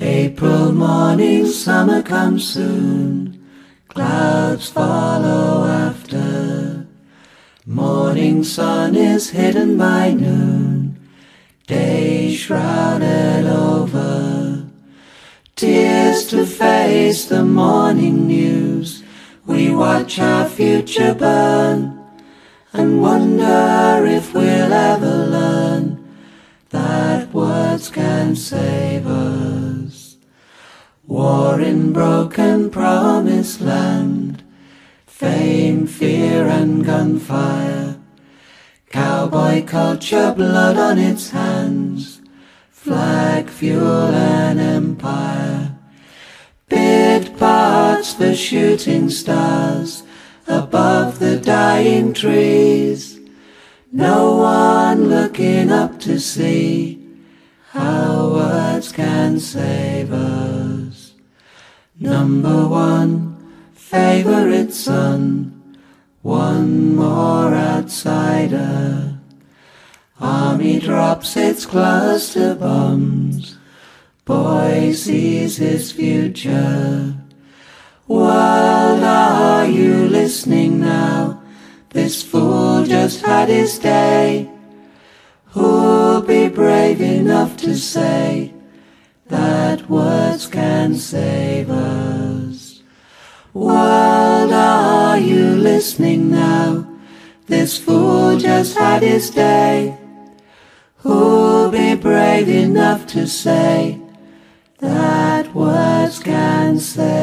April morning, summer comes soon, clouds follow after. Morning sun is hidden by noon, day shrouded over. Tears to face the morning news, we watch our future burn and wonder if we'll ever learn that words can save us. In broken promised land, fame, fear and gunfire, cowboy culture, blood on its hands, flag, fuel and empire. Bid parts the shooting stars, above the dying trees. No one looking up to see how words can save us. Number one, favorite son, one more outsider. Army drops its cluster bombs, boy sees his future. World, are you listening now? This fool just had his day. Who'll be brave enough to say that words can save us? World, are you listening now? This fool just had his day. Who'll be brave enough to say that words can save.